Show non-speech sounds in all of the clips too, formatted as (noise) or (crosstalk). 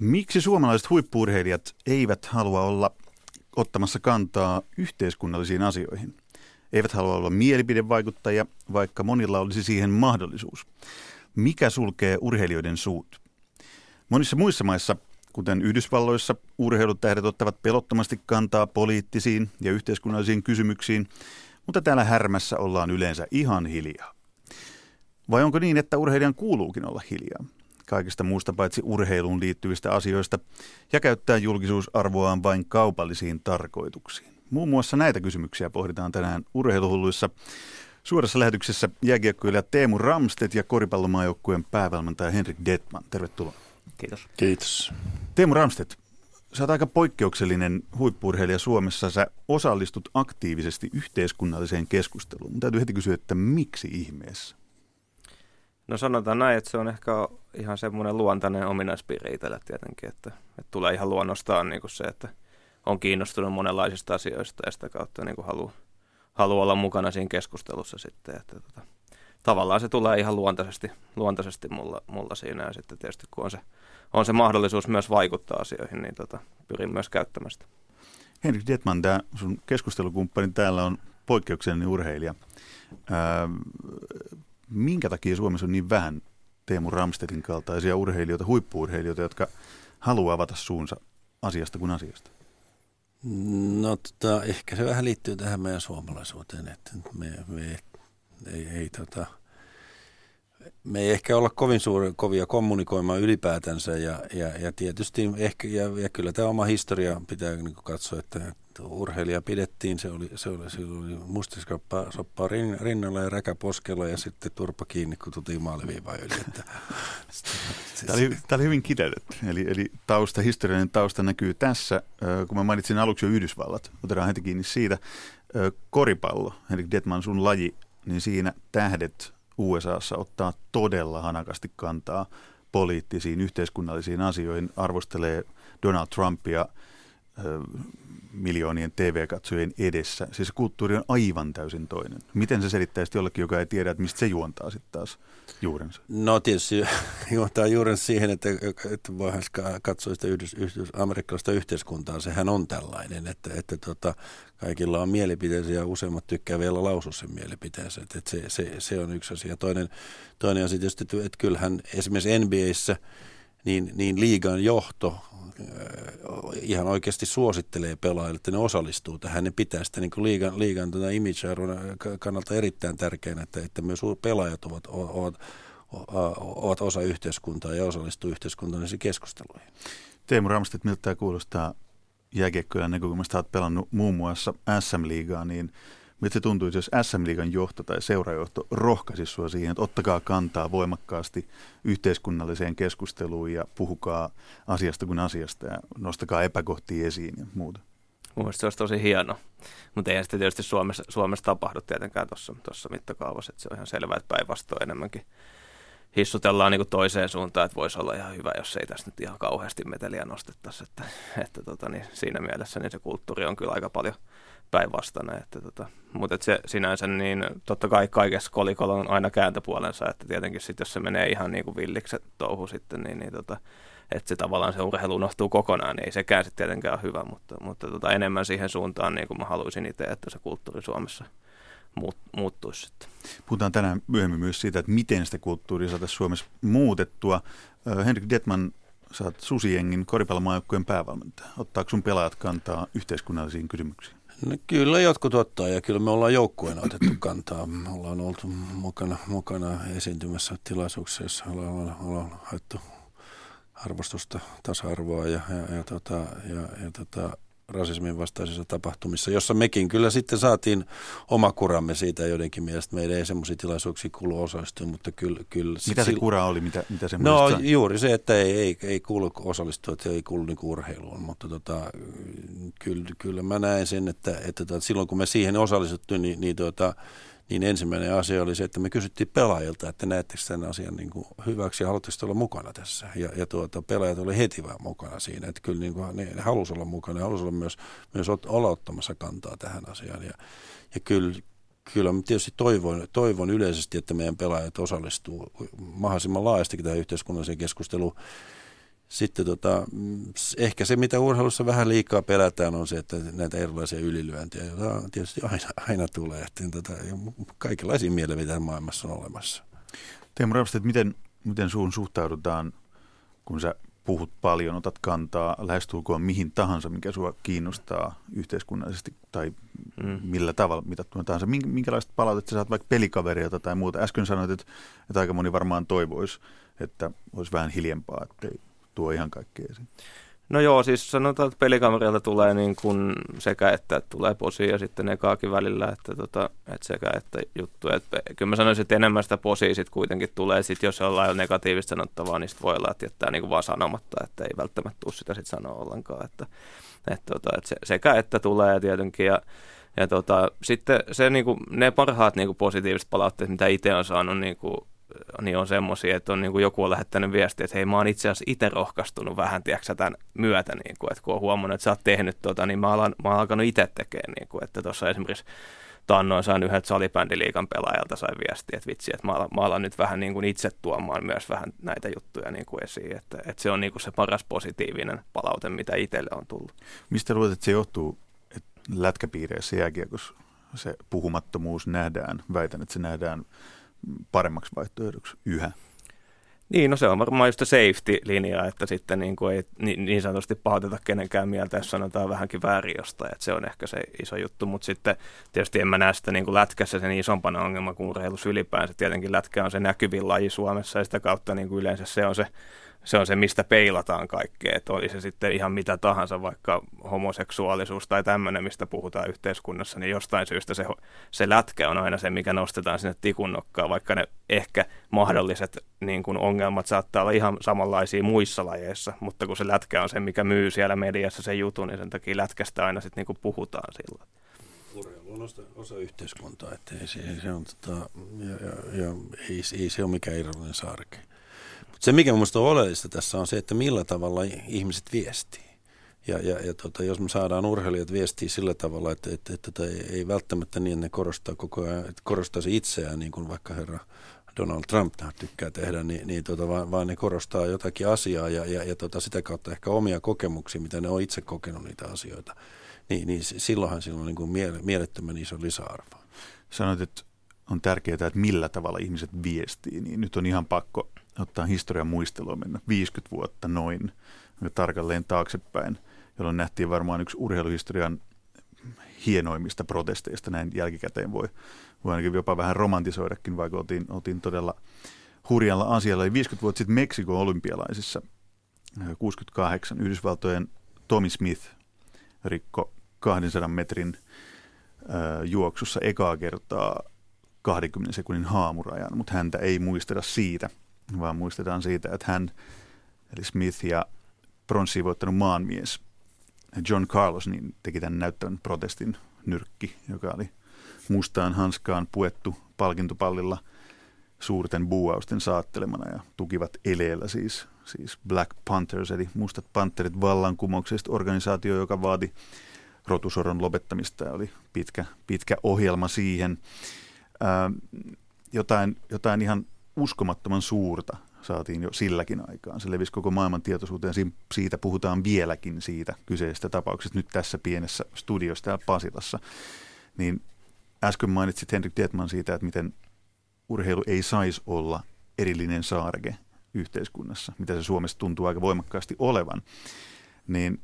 Miksi suomalaiset huippuurheilijat eivät halua olla ottamassa kantaa yhteiskunnallisiin asioihin? Eivät halua olla mielipidevaikuttajia, vaikka monilla olisi siihen mahdollisuus. Mikä sulkee urheilijoiden suut? Monissa muissa maissa, kuten Yhdysvalloissa, urheilutähdet ottavat pelottomasti kantaa poliittisiin ja yhteiskunnallisiin kysymyksiin, mutta täällä härmässä ollaan yleensä ihan hiljaa. Vai onko niin, että urheilijan kuuluukin olla hiljaa? Kaikista muusta paitsi urheiluun liittyvistä asioista ja käyttää julkisuusarvoaan vain kaupallisiin tarkoituksiin. Muun muassa näitä kysymyksiä pohditaan tänään urheiluhulluissa. Suorassa lähetyksessä jääkiekkoilija Teemu Ramstedt ja koripallomaajoukkueen päävalmentaja Henrik Detman. Tervetuloa. Kiitos. Kiitos. Teemu Ramstedt, sä oot aika poikkeuksellinen huippurheilija Suomessa. Sä osallistut aktiivisesti yhteiskunnalliseen keskusteluun. Mun täytyy heti kysyä, että miksi ihmeessä? No sanotaan näin, että se on ehkä ihan semmoinen luontainen ominaispiirre itsellä tietenkin, että, että tulee ihan luonnostaan niin kuin se, että on kiinnostunut monenlaisista asioista ja sitä kautta niin kuin haluaa, haluaa olla mukana siinä keskustelussa sitten. Että, tota, tavallaan se tulee ihan luontaisesti, luontaisesti mulla, mulla siinä ja sitten tietysti kun on se, on se mahdollisuus myös vaikuttaa asioihin, niin tota, pyrin myös käyttämään sitä. Henrik Detman, tämä sun keskustelukumppani täällä on poikkeuksellinen urheilija. Ää, minkä takia Suomessa on niin vähän Teemu Ramstedin kaltaisia urheilijoita, huippuurheilijoita, jotka haluaa avata suunsa asiasta kuin asiasta? No tota, ehkä se vähän liittyy tähän meidän suomalaisuuteen, että me, me ei, ei tota, me ei ehkä olla kovin suuri, kovia kommunikoimaan ylipäätänsä ja, ja, ja tietysti ehkä, ja, ja kyllä tämä oma historia pitää niin katsoa, että, urheilija pidettiin, se oli, se oli, se oli mustiskoppa rinnalla ja räkä poskella ja sitten turpa kiinni, kun tultiin maaliviivaan yli. Että, (laughs) tämä, oli, tämä oli hyvin kiteytetty. Eli, eli tausta, historiallinen tausta näkyy tässä. Kun mä mainitsin aluksi jo Yhdysvallat, otetaan heti kiinni siitä. Koripallo, eli Detman sun laji, niin siinä tähdet USAssa ottaa todella hanakasti kantaa poliittisiin, yhteiskunnallisiin asioihin, arvostelee Donald Trumpia – miljoonien TV-katsojien edessä. Siis kulttuuri on aivan täysin toinen. Miten se selittäisi jollekin, joka ei tiedä, että mistä se juontaa sitten taas juurensa? No tietysti (laughs) juontaa juurensa siihen, että, että voihan katsoa sitä yhdys, yhdys, amerikkalaista yhteiskuntaa. Sehän on tällainen, että, että tota, kaikilla on mielipiteensä ja useimmat tykkää vielä lausua sen mielipiteensä. Että, että se, se, se, on yksi asia. Toinen, toinen asia tietysti, että, että kyllähän esimerkiksi NBAissä niin, niin liigan johto ihan oikeasti suosittelee pelaajille, että ne osallistuu tähän. Ne pitää sitä niin liigan, liigan tuota image kannalta erittäin tärkeänä, että, että myös pelaajat ovat, ovat, ovat osa yhteiskuntaa ja osallistuu yhteiskunnallisiin keskusteluihin. Teemu Ramstedt, miltä tämä kuulostaa jääkiekkojen näkökulmasta? Olet pelannut muun muassa SM-liigaa, niin – Miltä se tuntuisi, jos SM-liigan johto tai seurajohto rohkaisi sinua siihen, että ottakaa kantaa voimakkaasti yhteiskunnalliseen keskusteluun ja puhukaa asiasta kuin asiasta ja nostakaa epäkohtia esiin ja muuta? Mun mielestä se olisi tosi hieno, mutta eihän sitä tietysti Suomessa, Suomessa tapahdu tietenkään tuossa mittakaavassa, että se on ihan selvää, että päinvastoin enemmänkin hissutellaan niin toiseen suuntaan, että voisi olla ihan hyvä, jos ei tässä nyt ihan kauheasti meteliä nostettaisi. Että, että tota, niin siinä mielessä niin se kulttuuri on kyllä aika paljon – päinvastainen. Että tota, mutta et se sinänsä, niin totta kai kaikessa kolikolla on aina kääntöpuolensa, että tietenkin sitten jos se menee ihan niin kuin villiksi touhu sitten, niin, niin tota, että se tavallaan se urheilu unohtuu kokonaan, niin ei sekään sitten tietenkään ole hyvä, mutta, mutta tota, enemmän siihen suuntaan, niin kuin mä haluaisin itse, että se kulttuuri Suomessa muut, muuttuisi sitten. Puhutaan tänään myöhemmin myös siitä, että miten sitä kulttuuria saataisiin Suomessa muutettua. Henrik Detman, sä oot Susiengin koripallomaajoukkueen päävalmentaja. Ottaako sun pelaajat kantaa yhteiskunnallisiin kysymyksiin? No kyllä jotkut ottaa ja kyllä me ollaan joukkueena otettu kantaa. Me ollaan oltu mukana, mukana esiintymässä tilaisuuksissa, joissa ollaan, ollaan haettu arvostusta, tasa-arvoa ja, ja, ja, tota, ja, ja tota, rasismin vastaisissa tapahtumissa, jossa mekin kyllä sitten saatiin oma kuramme siitä joidenkin mielestä. Meidän ei semmoisia tilaisuuksia kuulu osallistua, mutta kyllä... kyllä mitä se kura oli? Mitä, mitä se no sai? juuri se, että ei, ei, ei kuulu osallistua, että ei kuulu niinku urheiluun, mutta tota, kyllä, kyllä mä näen sen, että, että tota, silloin kun me siihen osallistuttiin, niin, niin tota, niin ensimmäinen asia oli se, että me kysyttiin pelaajilta, että näettekö tämän asian niin kuin hyväksi ja haluatteko olla mukana tässä. Ja, ja tuota, pelaajat oli heti vaan mukana siinä, että kyllä niin kuin, ne, ne olla mukana ja halusi olla myös, myös olla ottamassa kantaa tähän asiaan. Ja, ja kyllä, kyllä mä tietysti toivon, toivon yleisesti, että meidän pelaajat osallistuu mahdollisimman laajasti tähän yhteiskunnalliseen keskusteluun sitten tota, mm, ehkä se, mitä urheilussa vähän liikaa pelätään, on se, että näitä erilaisia ylilyöntejä, joita tietysti aina, aina tulee. Että, tota, kaikenlaisia mielipiteitä maailmassa on olemassa. Teemu Rapsted, miten, miten suun suhtaudutaan, kun sä puhut paljon, otat kantaa lähestulkoon mihin tahansa, mikä sua kiinnostaa yhteiskunnallisesti tai mm. millä tavalla mitattuna tahansa. Minkälaista palautetta sä saat vaikka pelikaverilta tai muuta? Äsken sanoit, että, että aika moni varmaan toivoisi, että olisi vähän hiljempaa, ettei tuo ihan kaikkea esiin. No joo, siis sanotaan, että pelikamerilta tulee niin kuin sekä että tulee posi ja sitten ekaakin välillä, että, tota, että sekä että juttu. Että kyllä mä sanoisin, että enemmän sitä posia sitten kuitenkin tulee, sit jos jollain on negatiivista sanottavaa, niin sitten voi olla, että jättää niin kuin vaan sanomatta, että ei välttämättä tule sitä sitten sanoa ollenkaan. Että, että, tota, että se, sekä että tulee tietenkin ja ja tota, sitten se, niin kuin, ne parhaat niin kuin positiiviset palautteet, mitä itse on saanut niin kuin, niin on semmoisia, että on niin kuin joku on lähettänyt viestiä, että hei mä oon itse asiassa itse rohkaistunut vähän, tiedätkö, tämän myötä, niin kuin, että kun on huomannut, että sä oot tehnyt tota, niin mä, alan, mä oon alkanut itse tekemään, niin kuin, että tuossa esimerkiksi taannoin sain yhdeltä salibändiliikan pelaajalta sai viestiä, että vitsi, että mä alan, mä alan nyt vähän niin kuin itse tuomaan myös vähän näitä juttuja niin kuin esiin, että, että se on niin kuin se paras positiivinen palaute, mitä itselle on tullut. Mistä luulet, että se johtuu, että lätkäpiireissä jääkiekossa se puhumattomuus nähdään, väitän, että se nähdään paremmaksi vaihtoehdoksi yhä. Niin, no se on varmaan just safety-linja, että sitten niin, kuin ei niin, sanotusti pahoiteta kenenkään mieltä, jos sanotaan vähänkin väärin jostain, että se on ehkä se iso juttu, mutta sitten tietysti en mä näe sitä niin kuin lätkässä sen isompana ongelma kuin urheilus ylipäänsä. Tietenkin lätkä on se näkyvin laji Suomessa ja sitä kautta niin kuin yleensä se on se se on se, mistä peilataan kaikkea, että oli se sitten ihan mitä tahansa, vaikka homoseksuaalisuus tai tämmöinen, mistä puhutaan yhteiskunnassa, niin jostain syystä se, se lätkä on aina se, mikä nostetaan sinne tikun nokkaan, vaikka ne ehkä mahdolliset niin kuin ongelmat saattaa olla ihan samanlaisia muissa lajeissa, mutta kun se lätkä on se, mikä myy siellä mediassa se jutun, niin sen takia lätkästä aina sitten niin kuin puhutaan sillä. Urheilu on osa yhteiskuntaa, että ei, se, se on, tota, ja, ja, ja, ei, ei se ole mikään irrallinen saarke. Se, mikä minusta on oleellista tässä on se, että millä tavalla ihmiset viestii. Ja, ja, ja tota, jos me saadaan urheilijat viestiä sillä tavalla, että, että, että, että ei välttämättä niin, että ne korostaa koko ajan, että korostaisi itseään, niin kuin vaikka herra Donald Trump tykkää tehdä, niin, niin tota, vaan, vaan ne korostaa jotakin asiaa ja, ja, ja tota, sitä kautta ehkä omia kokemuksia, mitä ne on itse kokenut niitä asioita. Niin, niin silloinhan sillä on niin kuin mielettömän iso lisäarvo. Sanoit, että on tärkeää, että millä tavalla ihmiset viestii, niin nyt on ihan pakko ottaa historian muistelua mennä 50 vuotta noin tarkalleen taaksepäin, jolloin nähtiin varmaan yksi urheiluhistorian hienoimmista protesteista näin jälkikäteen. Voi, voi ainakin jopa vähän romantisoidakin, vaikka oltiin, oltiin todella hurjalla asialla. Eli 50 vuotta sitten Meksikon olympialaisissa. 68 Yhdysvaltojen Tommy Smith rikko 200 metrin juoksussa ekaa kertaa 20 sekunnin haamurajan, mutta häntä ei muisteta siitä, vaan muistetaan siitä, että hän, eli Smith ja pronssiin voittanut maanmies John Carlos, niin teki tämän näyttävän protestin nyrkki, joka oli mustaan hanskaan puettu palkintopallilla suurten buuausten saattelemana ja tukivat eleellä siis, siis Black Panthers, eli mustat panterit vallankumouksesta organisaatio, joka vaati rotusoron lopettamista ja oli pitkä, pitkä ohjelma siihen. Ää, jotain, jotain ihan uskomattoman suurta saatiin jo silläkin aikaan. Se levisi koko maailman tietoisuuteen. Siitä puhutaan vieläkin siitä kyseisestä tapauksesta nyt tässä pienessä studiossa täällä Pasilassa. Niin äsken mainitsit Henrik Tietman siitä, että miten urheilu ei saisi olla erillinen saarke yhteiskunnassa, mitä se Suomessa tuntuu aika voimakkaasti olevan. Niin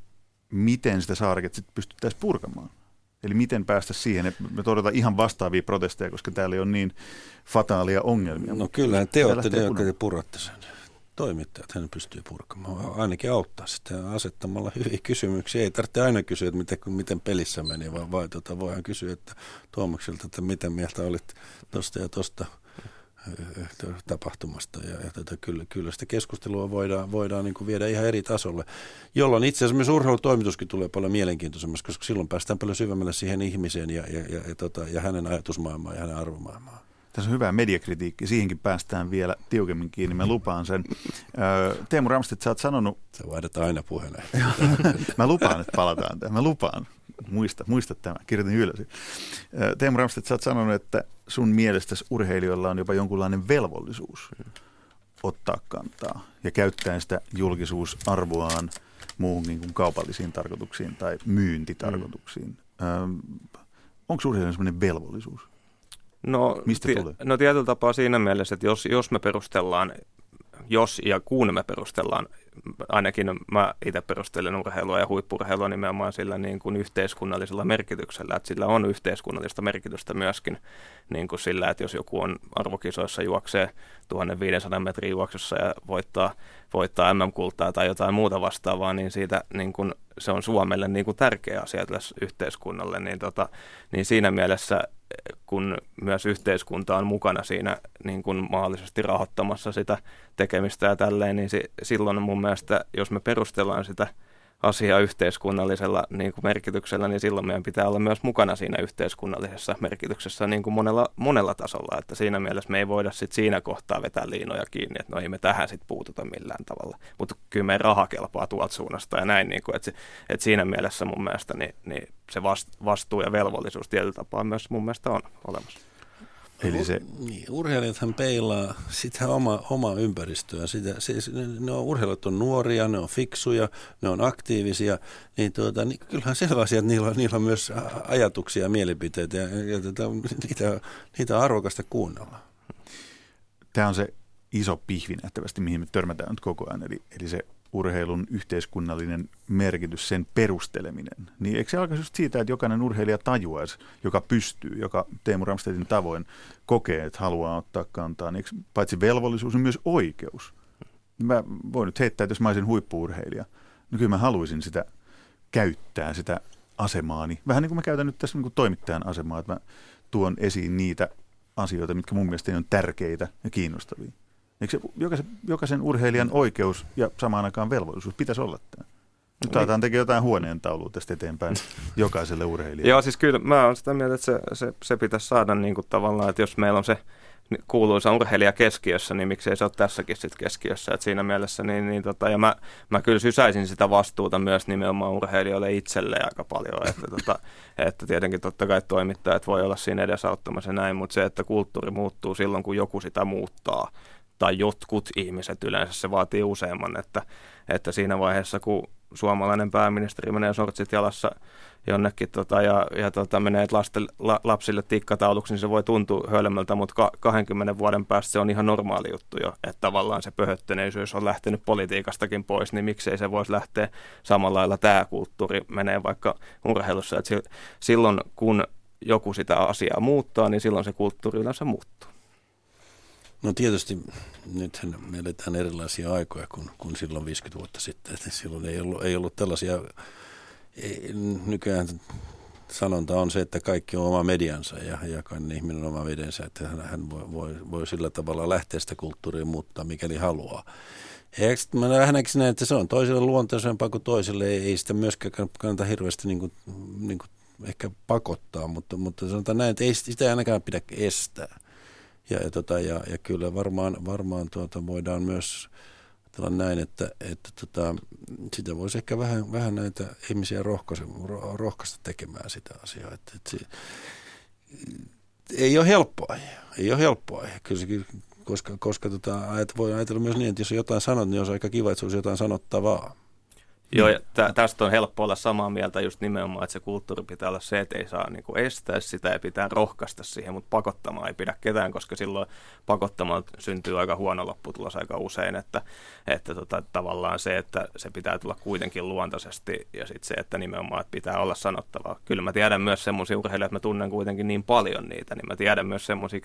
miten sitä saarket sitten pystyttäisiin purkamaan? Eli miten päästä siihen, että me todetaan ihan vastaavia protesteja, koska täällä on niin fataalia ongelmia. No kyllä, te olette ne, jotka te puratte sen. Toimittajat hän pystyy purkamaan. Ainakin auttaa sitä asettamalla hyviä kysymyksiä. Ei tarvitse aina kysyä, että miten, miten pelissä meni, vaan, vaan tuota, voidaan kysyä että Tuomakselta, että miten mieltä olit tuosta ja tuosta tapahtumasta. Ja, ja tätä, kyllä, kyllä sitä keskustelua voidaan, voidaan niin kuin viedä ihan eri tasolle, jolloin itse asiassa myös urheilutoimituskin tulee paljon mielenkiintoisemmaksi, koska silloin päästään paljon syvemmälle siihen ihmiseen ja, ja, ja, ja, tota, ja hänen ajatusmaailmaan ja hänen arvomaailmaan. Tässä on hyvä mediakritiikki, siihenkin päästään vielä tiukemmin kiinni, mä lupaan sen. Teemu Ramstedt, sä oot sanonut... Sä vaihdat aina puheenjohtaja. (laughs) mä lupaan, että palataan tähän, mä lupaan. Muista, muista tämä, kirjoitin ylös. Teemu Ramstedt, sä oot sanonut, että sun mielestäsi urheilijoilla on jopa jonkunlainen velvollisuus ottaa kantaa ja käyttää sitä julkisuusarvoaan muuhun niin kuin kaupallisiin tarkoituksiin tai myyntitarkoituksiin. Mm. onko urheilijan sellainen velvollisuus? No, Mistä tulee? No tietyllä tapaa siinä mielessä, että jos, jos me perustellaan jos ja kun me perustellaan, ainakin mä itse perustelen urheilua ja huippurheilua nimenomaan sillä niin kuin yhteiskunnallisella merkityksellä, että sillä on yhteiskunnallista merkitystä myöskin niin kuin sillä, että jos joku on arvokisoissa juoksee 1500 metrin juoksussa ja voittaa, voittaa MM-kultaa tai jotain muuta vastaavaa, niin siitä niin kuin, se on Suomelle niin kuin tärkeä asia tässä yhteiskunnalle, niin, tota, niin siinä mielessä kun myös yhteiskunta on mukana siinä niin kuin mahdollisesti rahoittamassa sitä tekemistä ja tälleen, niin si, silloin mun mielestä, jos me perustellaan sitä – asia yhteiskunnallisella niin kuin merkityksellä, niin silloin meidän pitää olla myös mukana siinä yhteiskunnallisessa merkityksessä niin kuin monella, monella tasolla. Että siinä mielessä me ei voida sit siinä kohtaa vetää liinoja kiinni, että no ei me tähän sitten puututa millään tavalla. Mutta kyllä meidän raha kelpaa tuolta suunnasta ja näin, niin kuin, että, että siinä mielessä mun mielestä niin, niin se vastuu ja velvollisuus tietyllä tapaa myös mun mielestä on olemassa. Eli se... Niin, urheilijathan peilaa sitä oma, oma ympäristöä. Sitä, siis, ne on, urheilijat on nuoria, ne on fiksuja, ne on aktiivisia. Niin, tuota, niin kyllähän sellaisia, että niillä on, niillä on myös ajatuksia ja mielipiteitä ja, ja tuota, niitä, niitä on arvokasta kuunnella. Tämä on se iso pihvi nähtävästi, mihin me törmätään nyt koko ajan. Eli, eli se urheilun yhteiskunnallinen merkitys, sen perusteleminen, niin eikö se alkaisi just siitä, että jokainen urheilija tajuaisi, joka pystyy, joka Teemu Ramstedin tavoin kokee, että haluaa ottaa kantaa, niin paitsi velvollisuus, niin myös oikeus. Mä voin nyt heittää, että jos mä olisin huippuurheilija, niin kyllä mä haluaisin sitä käyttää, sitä asemaani. Vähän niin kuin mä käytän nyt tässä niin kuin toimittajan asemaa, että mä tuon esiin niitä asioita, mitkä mun mielestä on tärkeitä ja kiinnostavia. Eikö se jokaisen, jokaisen urheilijan oikeus ja samaan aikaan velvollisuus pitäisi olla tämä? Nyt aletaan tekemään jotain huoneen taulua tästä eteenpäin (laughs) jokaiselle urheilijalle. Joo, siis kyllä mä olen sitä mieltä, että se, se, se pitäisi saada niin kuin tavallaan, että jos meillä on se kuuluisa urheilija keskiössä, niin miksei se ole tässäkin sit keskiössä. Et siinä mielessä, niin, niin tota, ja mä, mä kyllä sysäisin sitä vastuuta myös nimenomaan urheilijoille itselleen aika paljon. Että, tota, että tietenkin totta kai toimittajat voi olla siinä edesauttamassa näin, mutta se, että kulttuuri muuttuu silloin, kun joku sitä muuttaa, tai jotkut ihmiset yleensä, se vaatii useamman, että, että siinä vaiheessa, kun suomalainen pääministeri menee sortsit jalassa jonnekin tota, ja, ja tota, menee lasten, la, lapsille tikkatauluksi, niin se voi tuntua hölmöltä, mutta ka, 20 vuoden päästä se on ihan normaali juttu jo, että tavallaan se pöhöttöneisyys on lähtenyt politiikastakin pois, niin miksei se voisi lähteä samalla lailla tämä kulttuuri menee vaikka urheilussa, että silloin kun joku sitä asiaa muuttaa, niin silloin se kulttuuri yleensä muuttuu. No tietysti nythän me eletään erilaisia aikoja kuin, kuin silloin 50 vuotta sitten. Silloin ei ollut, ei ollut tällaisia, ei, nykyään sanonta on se, että kaikki on oma mediansa ja jokainen ihminen on oma vedensä, että hän, voi, voi, voi sillä tavalla lähteä sitä kulttuuria muuttaa, mikäli haluaa. Ja mä vähän näkisin näin, että se on toiselle luontaisempaa kuin toiselle, ei, ei sitä myöskään kannata hirveästi niin kuin, niin kuin ehkä pakottaa, mutta, mutta sanotaan näin, että ei sitä ainakaan pidä estää. Ja, ja, tota, ja, ja kyllä varmaan, varmaan tuota voidaan myös ajatella näin, että, että tota, sitä voisi ehkä vähän, vähän näitä ihmisiä rohkaista, rohkaista tekemään sitä asiaa. Että, että se, ei ole helppoa. Ei ole helppoa. Kyllä se, koska, koska tota, voi ajatella myös niin, että jos jotain sanot, niin olisi aika kiva, että se olisi jotain sanottavaa. Joo, ja tä, tästä on helppo olla samaa mieltä just nimenomaan, että se kulttuuri pitää olla se, että ei saa niin kuin estää sitä ja pitää rohkaista siihen, mutta pakottamaan ei pidä ketään, koska silloin pakottamaan syntyy aika huono lopputulos aika usein, että, että tota, tavallaan se, että se pitää tulla kuitenkin luontaisesti ja sitten se, että nimenomaan että pitää olla sanottavaa. Kyllä mä tiedän myös semmoisia urheilijoita, että mä tunnen kuitenkin niin paljon niitä, niin mä tiedän myös semmoisia,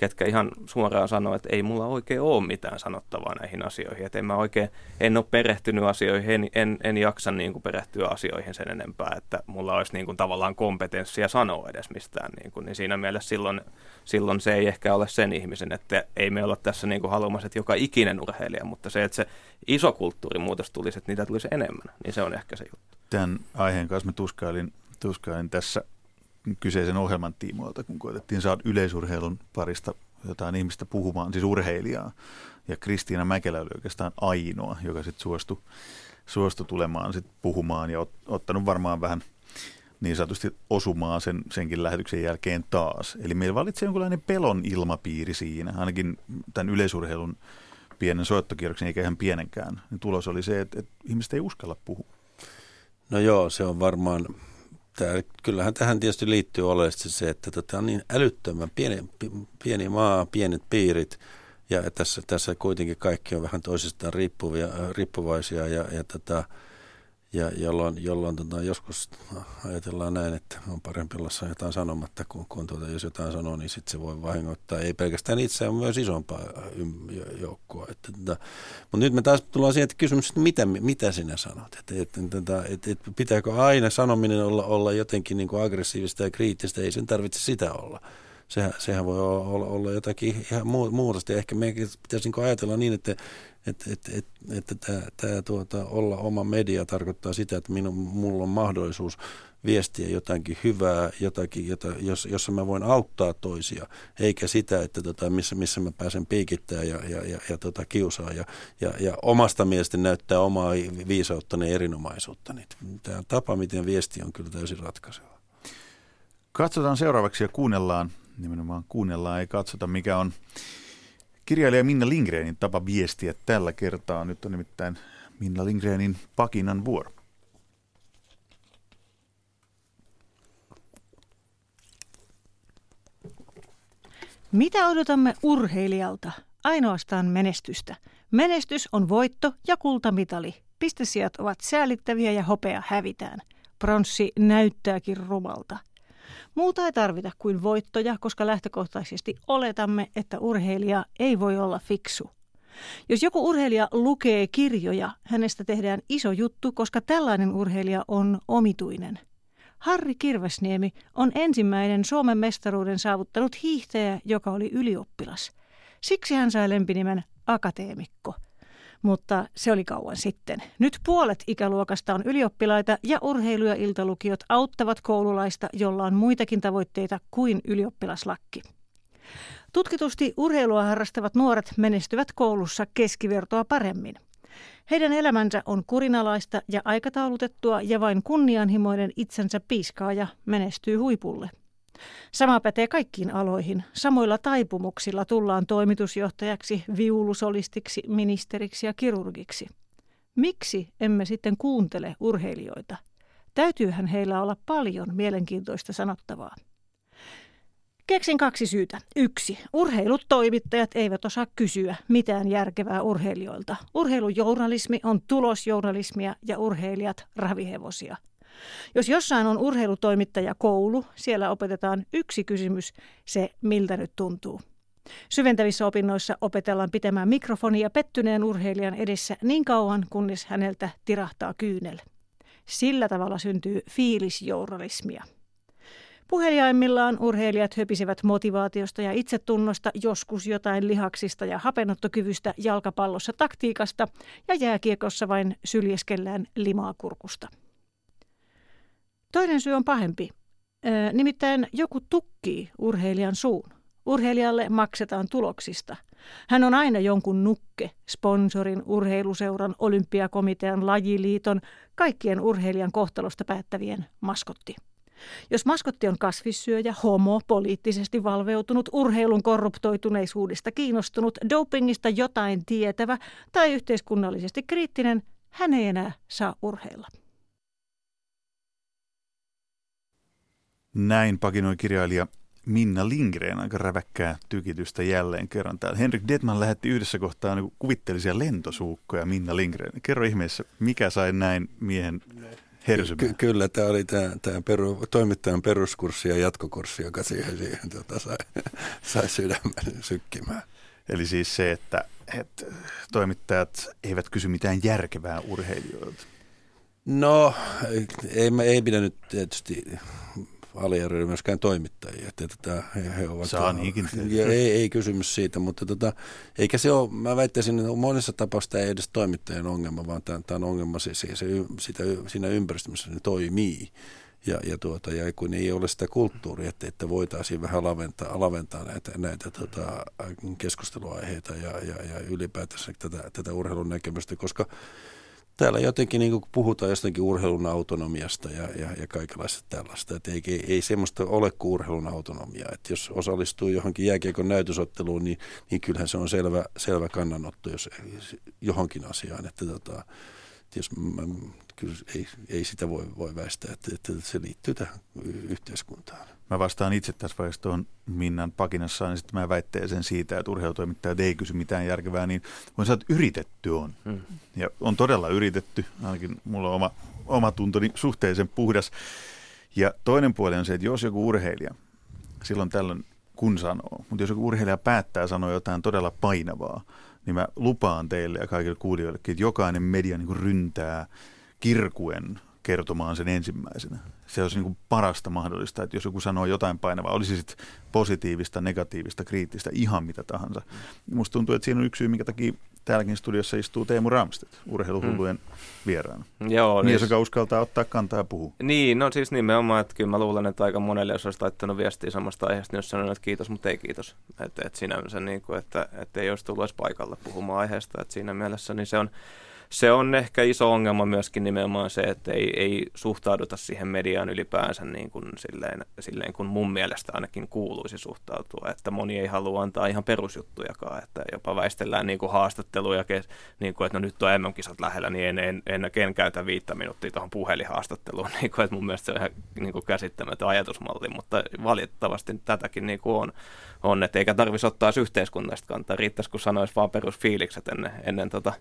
ketkä ihan suoraan sanoo, että ei mulla oikein ole mitään sanottavaa näihin asioihin, että en mä oikein, en ole perehtynyt asioihin, en, en, en jaksa niin kuin perehtyä asioihin sen enempää, että mulla olisi niin kuin tavallaan kompetenssia sanoa edes mistään, niin, kuin, niin siinä mielessä silloin, silloin se ei ehkä ole sen ihmisen, että ei me olla tässä niin kuin haluamassa, että joka ikinen urheilija, mutta se, että se iso kulttuurimuutos tulisi, että niitä tulisi enemmän, niin se on ehkä se juttu. Tämän aiheen kanssa mä tuskailin, tuskailin tässä kyseisen ohjelman tiimoilta, kun koetettiin saada yleisurheilun parista jotain ihmistä puhumaan, siis urheilijaa. Ja Kristiina Mäkelä oli oikeastaan ainoa, joka sitten suostui, suostui tulemaan sit puhumaan ja ot, ottanut varmaan vähän niin sanotusti osumaan sen, senkin lähetyksen jälkeen taas. Eli meillä valitsee jonkinlainen pelon ilmapiiri siinä, ainakin tämän yleisurheilun pienen soittokierroksen, eikä ihan pienenkään, niin tulos oli se, että, että ihmiset ei uskalla puhua. No joo, se on varmaan, tämä, kyllähän tähän tietysti liittyy oleellisesti se, että tota on niin älyttömän pieni, pieni maa, pienet piirit, ja tässä, tässä kuitenkin kaikki on vähän toisistaan riippuvia, riippuvaisia, ja, ja tota, ja jolloin, jolloin tota, joskus ajatellaan näin, että on parempi olla jotain sanomatta, kun, kun tuota, jos jotain sanoo, niin sitten se voi vahingoittaa ei pelkästään itseään, myös isompaa joukkoa. Että, tota, mutta nyt me taas tullaan siihen, että kysymys, että mitä, mitä sinä sanot? Että, että, että, että, että pitääkö aina sanominen olla, olla jotenkin niin kuin aggressiivista ja kriittistä, ei sen tarvitse sitä olla sehän, sehän voi olla, olla jotakin ihan muuta. Ehkä meidän pitäisi niin ajatella niin, että että et, et, et, tämä, tämä tuota, olla oma media tarkoittaa sitä, että minun, mulla on mahdollisuus viestiä jotakin hyvää, jotakin, jota, jos, jossa mä voin auttaa toisia, eikä sitä, että tota, missä, missä mä pääsen piikittämään ja, ja, ja, ja tota, kiusaa ja, ja, ja omasta mielestä näyttää omaa viisautta ja erinomaisuutta. Tämä tapa, miten viesti on kyllä täysin ratkaiseva. Katsotaan seuraavaksi ja kuunnellaan, nimenomaan kuunnellaan, ei katsota mikä on Kirjailija Minna Lindgrenin tapa viestiä tällä kertaa. Nyt on nimittäin Minna Lindgrenin pakinan vuoro. Mitä odotamme urheilijalta? Ainoastaan menestystä. Menestys on voitto ja kultamitali. Pistesijat ovat säälittäviä ja hopea hävitään. Pronssi näyttääkin rumalta. Muuta ei tarvita kuin voittoja, koska lähtökohtaisesti oletamme, että urheilija ei voi olla fiksu. Jos joku urheilija lukee kirjoja, hänestä tehdään iso juttu, koska tällainen urheilija on omituinen. Harri Kirvesniemi on ensimmäinen Suomen mestaruuden saavuttanut hiihtäjä, joka oli ylioppilas. Siksi hän sai lempinimen akateemikko – mutta se oli kauan sitten. Nyt puolet ikäluokasta on ylioppilaita ja urheilu- ja iltalukiot auttavat koululaista, jolla on muitakin tavoitteita kuin ylioppilaslakki. Tutkitusti urheilua harrastavat nuoret menestyvät koulussa keskivertoa paremmin. Heidän elämänsä on kurinalaista ja aikataulutettua ja vain kunnianhimoinen itsensä piiskaaja menestyy huipulle. Sama pätee kaikkiin aloihin. Samoilla taipumuksilla tullaan toimitusjohtajaksi, viulusolistiksi, ministeriksi ja kirurgiksi. Miksi emme sitten kuuntele urheilijoita? Täytyyhän heillä olla paljon mielenkiintoista sanottavaa. Keksin kaksi syytä. Yksi. Urheilutoimittajat eivät osaa kysyä mitään järkevää urheilijoilta. Urheilujournalismi on tulosjournalismia ja urheilijat ravihevosia – jos jossain on urheilutoimittaja koulu, siellä opetetaan yksi kysymys, se miltä nyt tuntuu. Syventävissä opinnoissa opetellaan pitämään mikrofonia pettyneen urheilijan edessä niin kauan, kunnes häneltä tirahtaa kyynel. Sillä tavalla syntyy fiilisjournalismia. Puheliaimmillaan urheilijat höpisevät motivaatiosta ja itsetunnosta, joskus jotain lihaksista ja hapenottokyvystä, jalkapallossa taktiikasta ja jääkiekossa vain syljeskellään limaa kurkusta. Toinen syy on pahempi. Nimittäin joku tukkii urheilijan suun. Urheilijalle maksetaan tuloksista. Hän on aina jonkun nukke, sponsorin, urheiluseuran, olympiakomitean, lajiliiton, kaikkien urheilijan kohtalosta päättävien maskotti. Jos maskotti on kasvissyöjä, homo, poliittisesti valveutunut, urheilun korruptoituneisuudesta kiinnostunut, dopingista jotain tietävä tai yhteiskunnallisesti kriittinen, hän ei enää saa urheilla. Näin pakinoi kirjailija Minna Lindgren aika räväkkää tykitystä jälleen kerran täällä. Henrik Detman lähetti yhdessä kohtaa niin kuvitteellisia lentosuukkoja Minna Lindgren. Kerro ihmeessä, mikä sai näin miehen hersymään? Ky- kyllä, tämä oli tämä, tämä peru, toimittajan peruskurssi ja jatkokurssi, joka siihen, siihen tota, sai, (laughs) sai sydämen sykkimään. Eli siis se, että, että toimittajat eivät kysy mitään järkevää urheilijoilta. No, ei, ei pidä nyt tietysti aliarvioida myöskään toimittajia. Että, että he, he ovat, Saa niinkin. Ja ei, ei kysymys siitä, mutta tota, eikä se ole, mä väittäisin, että monessa tapauksessa ei edes toimittajan ongelma, vaan tämä, tämä on ongelma se, se, se, sitä, siinä ympäristössä, ne toimii. Ja, ja, tuota, ja kun ei ole sitä kulttuuria, että, että voitaisiin vähän laventaa, laventaa näitä, näitä tota, keskusteluaiheita ja, ja, ja ylipäätänsä tätä, tätä urheilun näkemystä, koska täällä jotenkin niin kuin puhutaan jostakin urheilun autonomiasta ja, ja, ja kaikenlaista tällaista. Että ei, ei, ei semmoista ole kuin urheilun autonomiaa. Että jos osallistuu johonkin jääkiekon näytösotteluun, niin, niin kyllähän se on selvä, selvä kannanotto jos johonkin asiaan. Että tota, jos, mä, kyllä ei, ei sitä voi, voi väistää, että, että se liittyy tähän yhteiskuntaan. Mä vastaan itse tässä vaiheessa tuohon Minnan pakinassa, niin sitten mä väitteeseen siitä, että urheilutoimittajat ei kysy mitään järkevää, niin voin sanoa, että yritetty on. Hmm. Ja on todella yritetty, ainakin mulla on oma, oma tuntoni suhteellisen puhdas. Ja toinen puoli on se, että jos joku urheilija, silloin tällöin kun sanoo, mutta jos joku urheilija päättää sanoa jotain todella painavaa, niin mä lupaan teille ja kaikille kuulijoillekin, että jokainen media niin ryntää kirkuen kertomaan sen ensimmäisenä. Se olisi niin kuin parasta mahdollista, että jos joku sanoo jotain painavaa, olisi sitten positiivista, negatiivista, kriittistä, ihan mitä tahansa. Musta tuntuu, että siinä on yksi syy, minkä takia täälläkin studiossa istuu Teemu Ramstedt, urheiluhullujen mm. vieraana. Joo, Mies, niin, joka uskaltaa ottaa kantaa ja puhua. Niin, no siis nimenomaan, että kyllä mä luulen, että aika monelle, jos olisi laittanut viestiä samasta aiheesta, niin jos sanonut, että kiitos, mutta ei kiitos. Että, että sinänsä, niin kuin, että, että ei olisi tullut edes paikalle puhumaan aiheesta. Että siinä mielessä niin se on, se on ehkä iso ongelma myöskin nimenomaan se, että ei, ei suhtauduta siihen mediaan ylipäänsä niin kuin silleen, silleen, kun mun mielestä ainakin kuuluisi suhtautua. Että moni ei halua antaa ihan perusjuttujakaan, että jopa väistellään niin kuin haastatteluja, niin kuin, että no nyt on MM-kisat lähellä, niin en, en, en, en käytä viittä minuuttia tuohon puhelinhaastatteluun. (laughs) Niin kuin, että mun mielestä se on ihan niin kuin käsittämätön ajatusmalli, mutta valitettavasti tätäkin niin kuin on, on, että eikä tarvitsisi ottaa yhteiskunnasta kantaa. Riittäisi, kun sanoisi vaan perusfiilikset ennen, ennen tota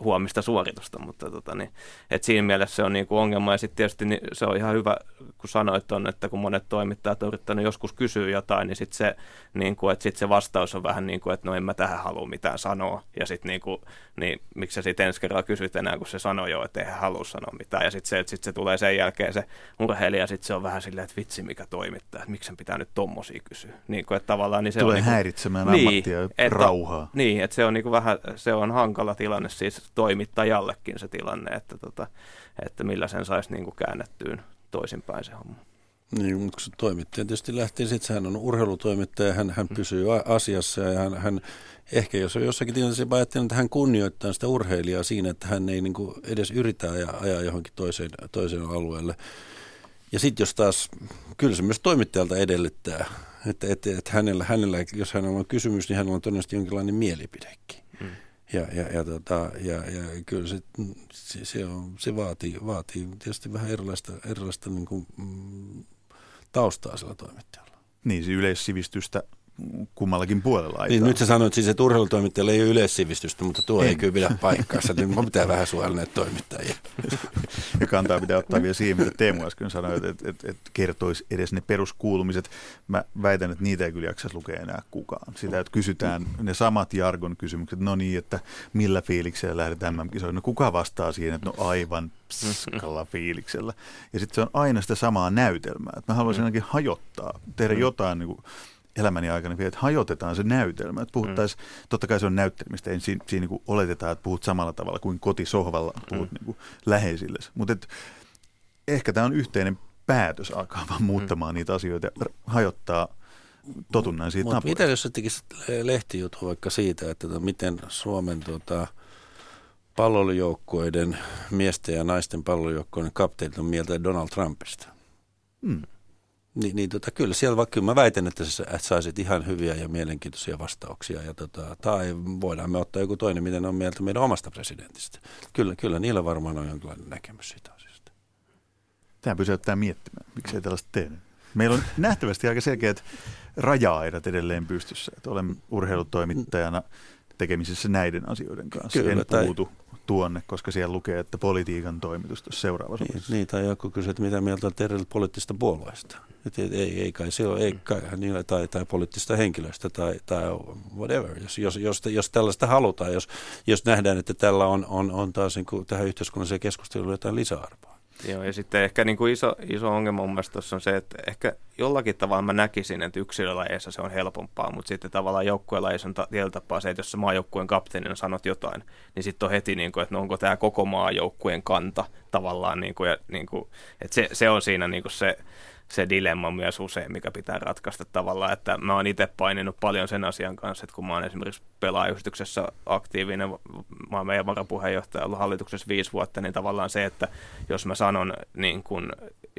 huomista suoritusta, mutta tota, niin, et siinä mielessä se on niin kuin ongelma ja sitten tietysti niin se on ihan hyvä, kun sanoit on, että kun monet toimittajat on yrittänyt joskus kysyä jotain, niin sitten se, niin kuin, että sit se vastaus on vähän niin kuin, että no en mä tähän halua mitään sanoa ja sitten niin kuin, niin miksi sä sitten ensi kerralla kysyt enää, kun se sanoi jo, että eihän halua sanoa mitään ja sitten se, että sit se tulee sen jälkeen se urheilija, sitten se on vähän silleen, että vitsi mikä toimittaja, että miksi sen pitää nyt tommosia kysyä. Niin kuin, että tavallaan, niin se tulee on, niin kuin, häiritsemään niin, ammattia että, rauhaa. Niin, että se on niin kuin vähän, se on hankala tilanne siis toimittajallekin se tilanne, että, tota, että millä sen saisi niin kuin käännettyyn toisinpäin se homma. Niin, mutta kun se toimittaja tietysti lähtee, sitten hän on urheilutoimittaja, hän, hän mm. pysyy asiassa ja hän, hän ehkä jos on jossakin tilanteessa ajattelee, että hän kunnioittaa sitä urheilijaa siinä, että hän ei niin kuin edes yritä ajaa, ajaa johonkin toiseen, toiseen alueelle. Ja sitten jos taas, kyllä se myös toimittajalta edellyttää, että, että, että hänellä, hänellä, jos hänellä on kysymys, niin hänellä on todennäköisesti jonkinlainen mielipidekin. Mm. Ja, ja, ja, tota, ja, ja kyllä se, se, se, on, se vaatii, vaatii tietysti vähän erilaista, erilaista niin kuin, mm, taustaa sillä toimittajalla. Niin, se yleissivistystä kummallakin puolella. Niin, nyt sä sanoit siis, että urheilutoimittajalla ei ole yleissivistystä, mutta tuo en. ei kyllä pidä paikkaansa. Nyt mun pitää vähän suojella näitä toimittajia. (laughs) ja kantaa pitää ottaa vielä siihen, mitä Teemu äsken sanoi, että, että, että, että kertoisi edes ne peruskuulumiset. Mä väitän, että niitä ei kyllä jaksaisi lukea enää kukaan. Sitä, että kysytään ne samat jargon kysymykset. No niin, että millä fiiliksellä lähdetään MM-kisoihin? No kuka vastaa siihen, että no aivan pskalla fiiliksellä. Ja sitten se on aina sitä samaa näytelmää. Että mä haluaisin ainakin hajottaa, tehdä mm. jotain niin kuin, elämäni aikana vielä, että hajotetaan se näytelmä. Että puhuttaisiin, mm. totta kai se on näyttelemistä, ei siinä, siinä niin oletetaan, että puhut samalla tavalla kuin kotisohvalla puhut mm. niin läheisille. Mutta ehkä tämä on yhteinen päätös alkaa vaan muuttamaan mm. niitä asioita ja hajottaa totunnaisia Mutta mitä jos sä tekisit lehtijuttu vaikka siitä, että to, miten Suomen tota, pallolijoukkueiden, miesten ja naisten pallolijoukkueiden kapteenit on mieltä Donald Trumpista? Hmm. Niin, niin tota, kyllä siellä vaikka kyllä mä väitän, että sä että saisit ihan hyviä ja mielenkiintoisia vastauksia. Ja tota, tai voidaan me ottaa joku toinen, miten on mieltä meidän omasta presidentistä. Kyllä, kyllä niillä varmaan on jonkinlainen näkemys siitä asiasta. Tämä pysäyttää miettimään, miksi ei tällaista tehdä. Meillä on nähtävästi aika selkeät raja-aidat edelleen pystyssä. Että olen urheilutoimittajana tekemisissä näiden asioiden kanssa. Kyllä, en tai... tuonne, koska siellä lukee, että politiikan toimitus tuossa seuraavassa. Niin, niin, tai joku kysyy, että mitä mieltä on eri poliittista puolueista. Että ei, ei kai se ole, ei kai niillä, tai, tai poliittista henkilöstä tai, tai whatever. Jos, jos, jos, jos tällaista halutaan, jos, jos nähdään, että tällä on, on, on taas niin kuin tähän yhteiskunnalliseen keskusteluun jotain lisäarvoa. Joo, ja sitten ehkä niin kuin iso, iso ongelma mun mielestä on se, että ehkä jollakin tavalla mä näkisin, että yksilölajeissa se on helpompaa, mutta sitten tavallaan joukkuelajeissa on tietyllä tapaa se, että jos sä maajoukkueen kapteenina sanot jotain, niin sitten on heti, niin kuin, että no onko tämä koko maajoukkueen kanta tavallaan, niin kuin, ja, niin kuin, että se, se on siinä niin kuin se, se dilemma myös usein, mikä pitää ratkaista tavallaan, että mä oon itse paininut paljon sen asian kanssa, että kun mä oon esimerkiksi pelaajayhdistyksessä aktiivinen, mä oon meidän varapuheenjohtaja ollut hallituksessa viisi vuotta, niin tavallaan se, että jos mä sanon niin kun,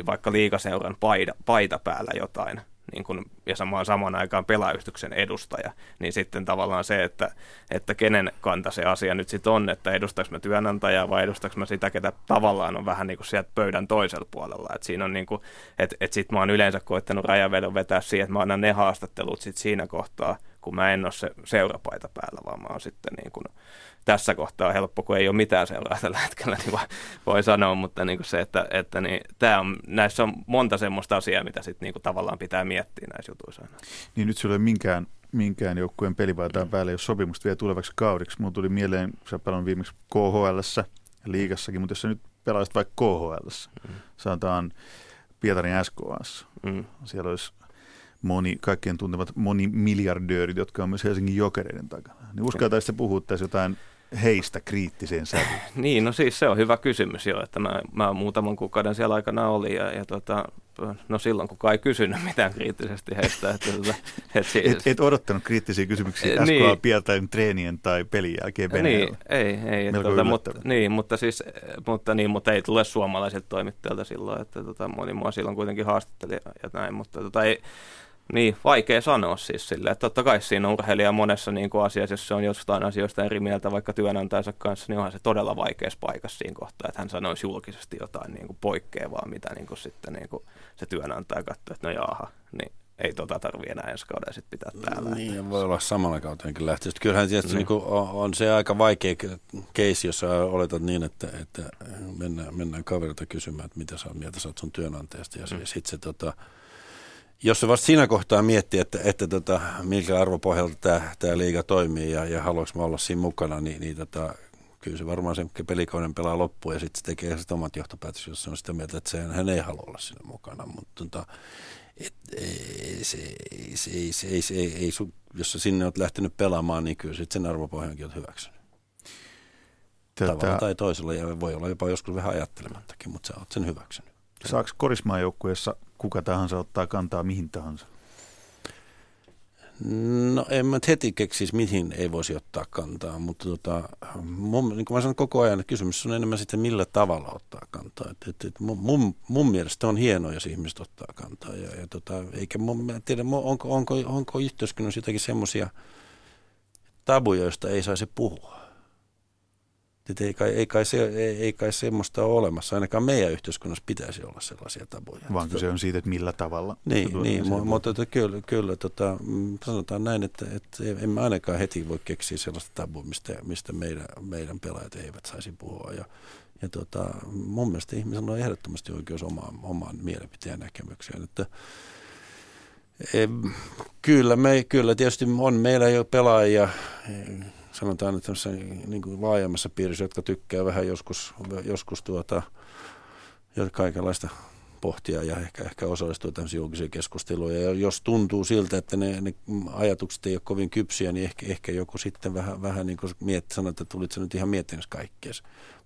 vaikka liikaseuran paita, paita päällä jotain, niin kun, ja samaan, samaan aikaan pelaajystyksen edustaja, niin sitten tavallaan se, että, että kenen kanta se asia nyt sitten on, että edustaako mä työnantajaa vai edustaako mä sitä, ketä tavallaan on vähän niin kuin sieltä pöydän toisella puolella. Et siinä on niin kuin, että et sitten mä oon yleensä koittanut rajavedon vetää siihen, että mä annan ne haastattelut sit siinä kohtaa, kun mä en ole se seurapaita päällä, vaan mä oon sitten niin kuin tässä kohtaa helppo, kun ei ole mitään seuraa tällä hetkellä, niin voi sanoa, mutta niin kuin se, että, että niin, tämä on, näissä on monta semmoista asiaa, mitä sitten niin kuin tavallaan pitää miettiä näissä jutuissa aina. Niin nyt sulla ei ole minkään, minkään joukkueen pelivaitaan päällä, jos sopimusta vielä tulevaksi kaudiksi. Mulla tuli mieleen, sä pelannut viimeksi KHL liigassakin, mutta jos sä nyt pelaisit vaikka KHL, mm. sanotaan Pietarin SKAssa, mm. siellä olisi moni, kaikkien tuntemat moni miljardöörit, jotka on myös Helsingin jokereiden takana. Niin uskaltaisitte puhua tässä jotain heistä kriittiseen sävyyn? (laughs) niin, no siis se on hyvä kysymys jo, että mä, mä muutaman kuukauden siellä aikana olin ja, ja tota, no silloin kukaan ei kysynyt mitään kriittisesti heistä. Että, että, tota, (laughs) et, siis, et, et odottanut kriittisiä kysymyksiä SKA niin, Pieltain treenien tai pelin jälkeen Venäjällä. Niin, ei, ei. Että, tota, mutta, niin, mutta, siis, mutta, niin, mutta ei tule suomalaisilta toimittajilta silloin, että tota, moni mua silloin kuitenkin haastatteli ja näin, mutta tota, ei, niin, vaikea sanoa siis sille, että totta kai siinä urheilija monessa niin kuin asiassa, jos se on jostain asioista eri mieltä vaikka työnantajansa kanssa, niin onhan se todella vaikeassa paikassa siinä kohtaa, että hän sanoisi julkisesti jotain niin kuin poikkeavaa, mitä niin kuin sitten niin kuin se työnantaja katsoo, että no jaaha, niin ei tota tarvitse enää ensi kauden sitten pitää täällä. Niin, että... voi olla samalla kauteenkin lähteä. Kyllähän tietysti niin. niin on, on, se aika vaikea keisi, jos oletat niin, että, että mennään, mennään kaverilta kysymään, että mitä sä mieltä sä oot sun työnantajasta, ja mm. sitten se tota, jos se vasta siinä kohtaa miettii, että, että tota, minkä arvopohjalta tämä, tämä liiga toimii ja, ja haluaisi olla siinä mukana, niin, niin tota, kyllä se varmaan se pelikauden pelaa loppuun ja sitten se tekee sitten omat johtopäätökset, jos se on sitä mieltä, että se, hän ei halua olla siinä mukana. Mutta tota, et, ei, se, se, ei, se, ei, se, ei, ei, jos sä sinne olet lähtenyt pelaamaan, niin kyllä sitten sen arvopohjankin olet hyväksynyt. Tätä... Tavalla tai toisella ja voi olla jopa joskus vähän ajattelemattakin, mutta sä oot sen hyväksynyt. Saako korismaan joukkueessa kuka tahansa ottaa kantaa mihin tahansa? No en mä heti keksisi, mihin ei voisi ottaa kantaa, mutta tota, mun, niin kuin mä sanon koko ajan, että kysymys on enemmän sitten millä tavalla ottaa kantaa. Et, et, et mun, mun, mielestä on hienoa, jos ihmiset ottaa kantaa. Ja, ja tota, eikä mun, mä tiedä, onko, onko, onko yhteiskunnassa jotakin semmoisia tabuja, joista ei saisi puhua. Et ei, kai, ei, kai se, ei, ei kai semmoista ole olemassa. Ainakaan meidän yhteiskunnassa pitäisi olla sellaisia tapoja. Vaan kyse on siitä, että millä tavalla. Niin, niin mutta että kyllä, kyllä tota, mm, sanotaan näin, että, että emme ainakaan heti voi keksiä sellaista tabua, mistä, mistä meidän, meidän pelaajat eivät saisi puhua. Ja, ja tota, mun mielestä ihmisellä on ehdottomasti oikeus omaan, omaan mielipiteen näkemykseen. Että, e, kyllä, me, kyllä tietysti on meillä jo pelaajia, sanotaan, että niin kuin laajemmassa piirissä, jotka tykkää vähän joskus, joskus tuota, kaikenlaista pohtia ja ehkä, ehkä osallistua tämmöisiin julkisiin keskusteluun. Ja jos tuntuu siltä, että ne, ne ajatukset ei ole kovin kypsiä, niin ehkä, ehkä joku sitten vähän, vähän niin kuin mietti, sanoo, että tulit nyt ihan miettinyt kaikkea.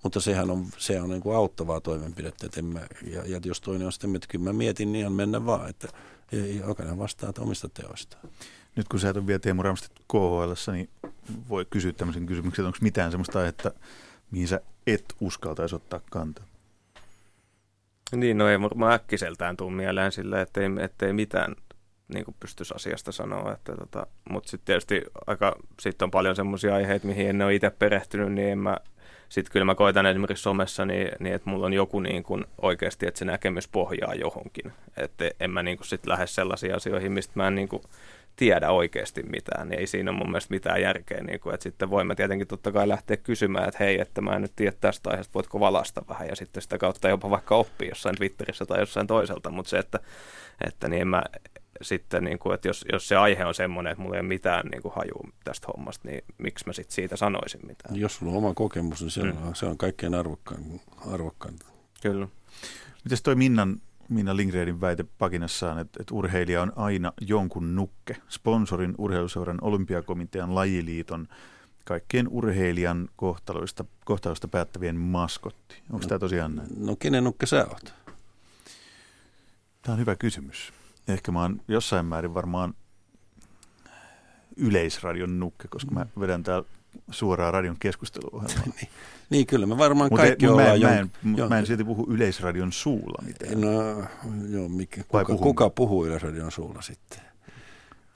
Mutta sehän on, se on niin kuin auttavaa toimenpidettä. Että mä, ja, ja, jos toinen on sitten, että kyllä mä mietin, niin ihan mennä vaan, että jokainen vastaa omista teoistaan. Nyt kun sä et ole vielä Teemu Ramstedt KHL, niin voi kysyä tämmöisen kysymyksen, että onko mitään sellaista aihetta, mihin sä et uskaltaisi ottaa kantaa? Niin, no ei varmaan äkkiseltään tule mieleen sillä, ettei, ettei mitään niin kuin pystyisi asiasta sanoa. Että tota, mutta sitten tietysti aika, sit on paljon semmoisia aiheita, mihin en ole itse perehtynyt, niin en mä, sitten kyllä mä koitan esimerkiksi somessa, niin, niin että mulla on joku niin kuin oikeasti, että se näkemys pohjaa johonkin. Että en mä niin kuin sit lähde sellaisiin asioihin, mistä mä en niin kuin tiedä oikeasti mitään, niin ei siinä ole mun mielestä mitään järkeä. Niin kuin, että sitten voimme tietenkin totta kai lähteä kysymään, että hei, että mä en nyt tiedä tästä aiheesta, voitko valasta vähän, ja sitten sitä kautta jopa vaikka oppia jossain Twitterissä tai jossain toiselta, mutta se, että, että niin mä sitten, niin kuin, että jos, jos se aihe on semmoinen, että mulla ei ole mitään niin kuin hajua tästä hommasta, niin miksi mä sitten siitä sanoisin mitään? Jos sulla on oma kokemus, niin se, mm. on, se on kaikkein arvokkain, arvokkainta. Kyllä. Mites toi Minnan Minna Lindgrenin väite pakinassaan, että, että urheilija on aina jonkun nukke. Sponsorin, urheiluseuran, olympiakomitean, lajiliiton, kaikkien urheilijan kohtaloista, kohtaloista päättävien maskotti. Onko no, tämä tosiaan näin? No kenen nukke sä oot? Tämä on hyvä kysymys. Ehkä mä oon jossain määrin varmaan yleisradion nukke, koska mä vedän täällä suoraan radion keskusteluohjelmaa. (laughs) niin, niin, kyllä me varmaan Mut kaikki ei, mut mä, ollaan. en, mä, en, jon- mä en silti puhu yleisradion suulla mitään. No, joo, mikä, kuka, puhun? kuka puhuu Yleisradion suulla sitten?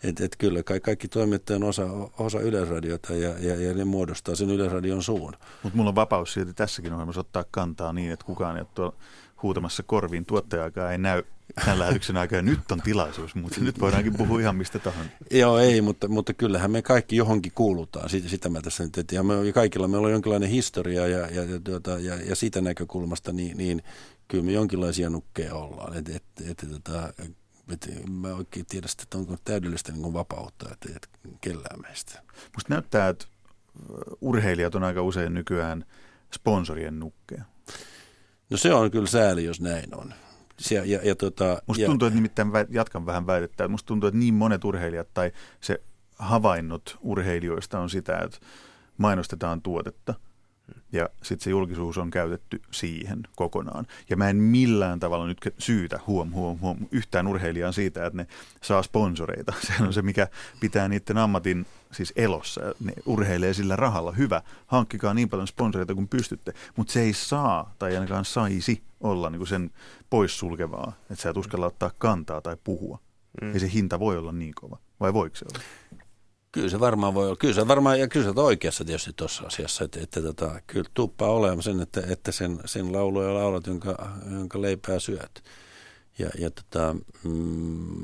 Et, et kyllä, kaikki, kaikki toimittajat on osa, osa Yleisradiota ja, ja, ja ne muodostaa sen Yleisradion suun. Mutta mulla on vapaus silti tässäkin ohjelmassa ottaa kantaa niin, että kukaan ei ole tuolla huutamassa korviin. Tuottaja ei näy tämän lähetyksen aikana. Nyt on tilaisuus, mutta nyt voidaankin puhua ihan mistä tahansa. Joo, ei, mutta, mutta kyllähän me kaikki johonkin kuulutaan. Sitä, sitä mä tässä nyt, että ja me, kaikilla meillä on jonkinlainen historia ja, ja, ja, tuota, ja, ja siitä näkökulmasta, niin, niin kyllä me jonkinlaisia nukkeja ollaan. Et, et, et, tota, et, mä oikein tiedä, sitä, että onko täydellistä niin kuin vapautta, että et, kellään meistä. Musta näyttää, että urheilijat on aika usein nykyään sponsorien nukkeja. No se on kyllä sääli, jos näin on. Ja, ja, ja, tota, Musta ja, tuntuu, että nimittäin jatkan vähän väitettä, että musta tuntuu, että niin monet urheilijat tai se havainnot urheilijoista on sitä, että mainostetaan tuotetta ja sitten se julkisuus on käytetty siihen kokonaan. Ja mä en millään tavalla nyt syytä huom, huom, huom, yhtään urheilijaa siitä, että ne saa sponsoreita. (laughs) Se on se, mikä pitää niiden ammatin siis elossa. Ne urheilee sillä rahalla. Hyvä, hankkikaa niin paljon sponsoreita kuin pystytte. Mutta se ei saa tai ainakaan saisi olla niin kuin sen poissulkevaa, että sä et uskalla ottaa kantaa tai puhua. Mm. Ei se hinta voi olla niin kova. Vai voiko se olla? Kyllä se varmaan voi olla. Kyllä se varmaan, ja kyllä sä oot oikeassa tietysti tuossa asiassa, että, että tota, kyllä tuppaa olemaan sen, että, että sen, sen lauluja laulat, jonka, jonka leipää syöt. Ja, ja tota, mm,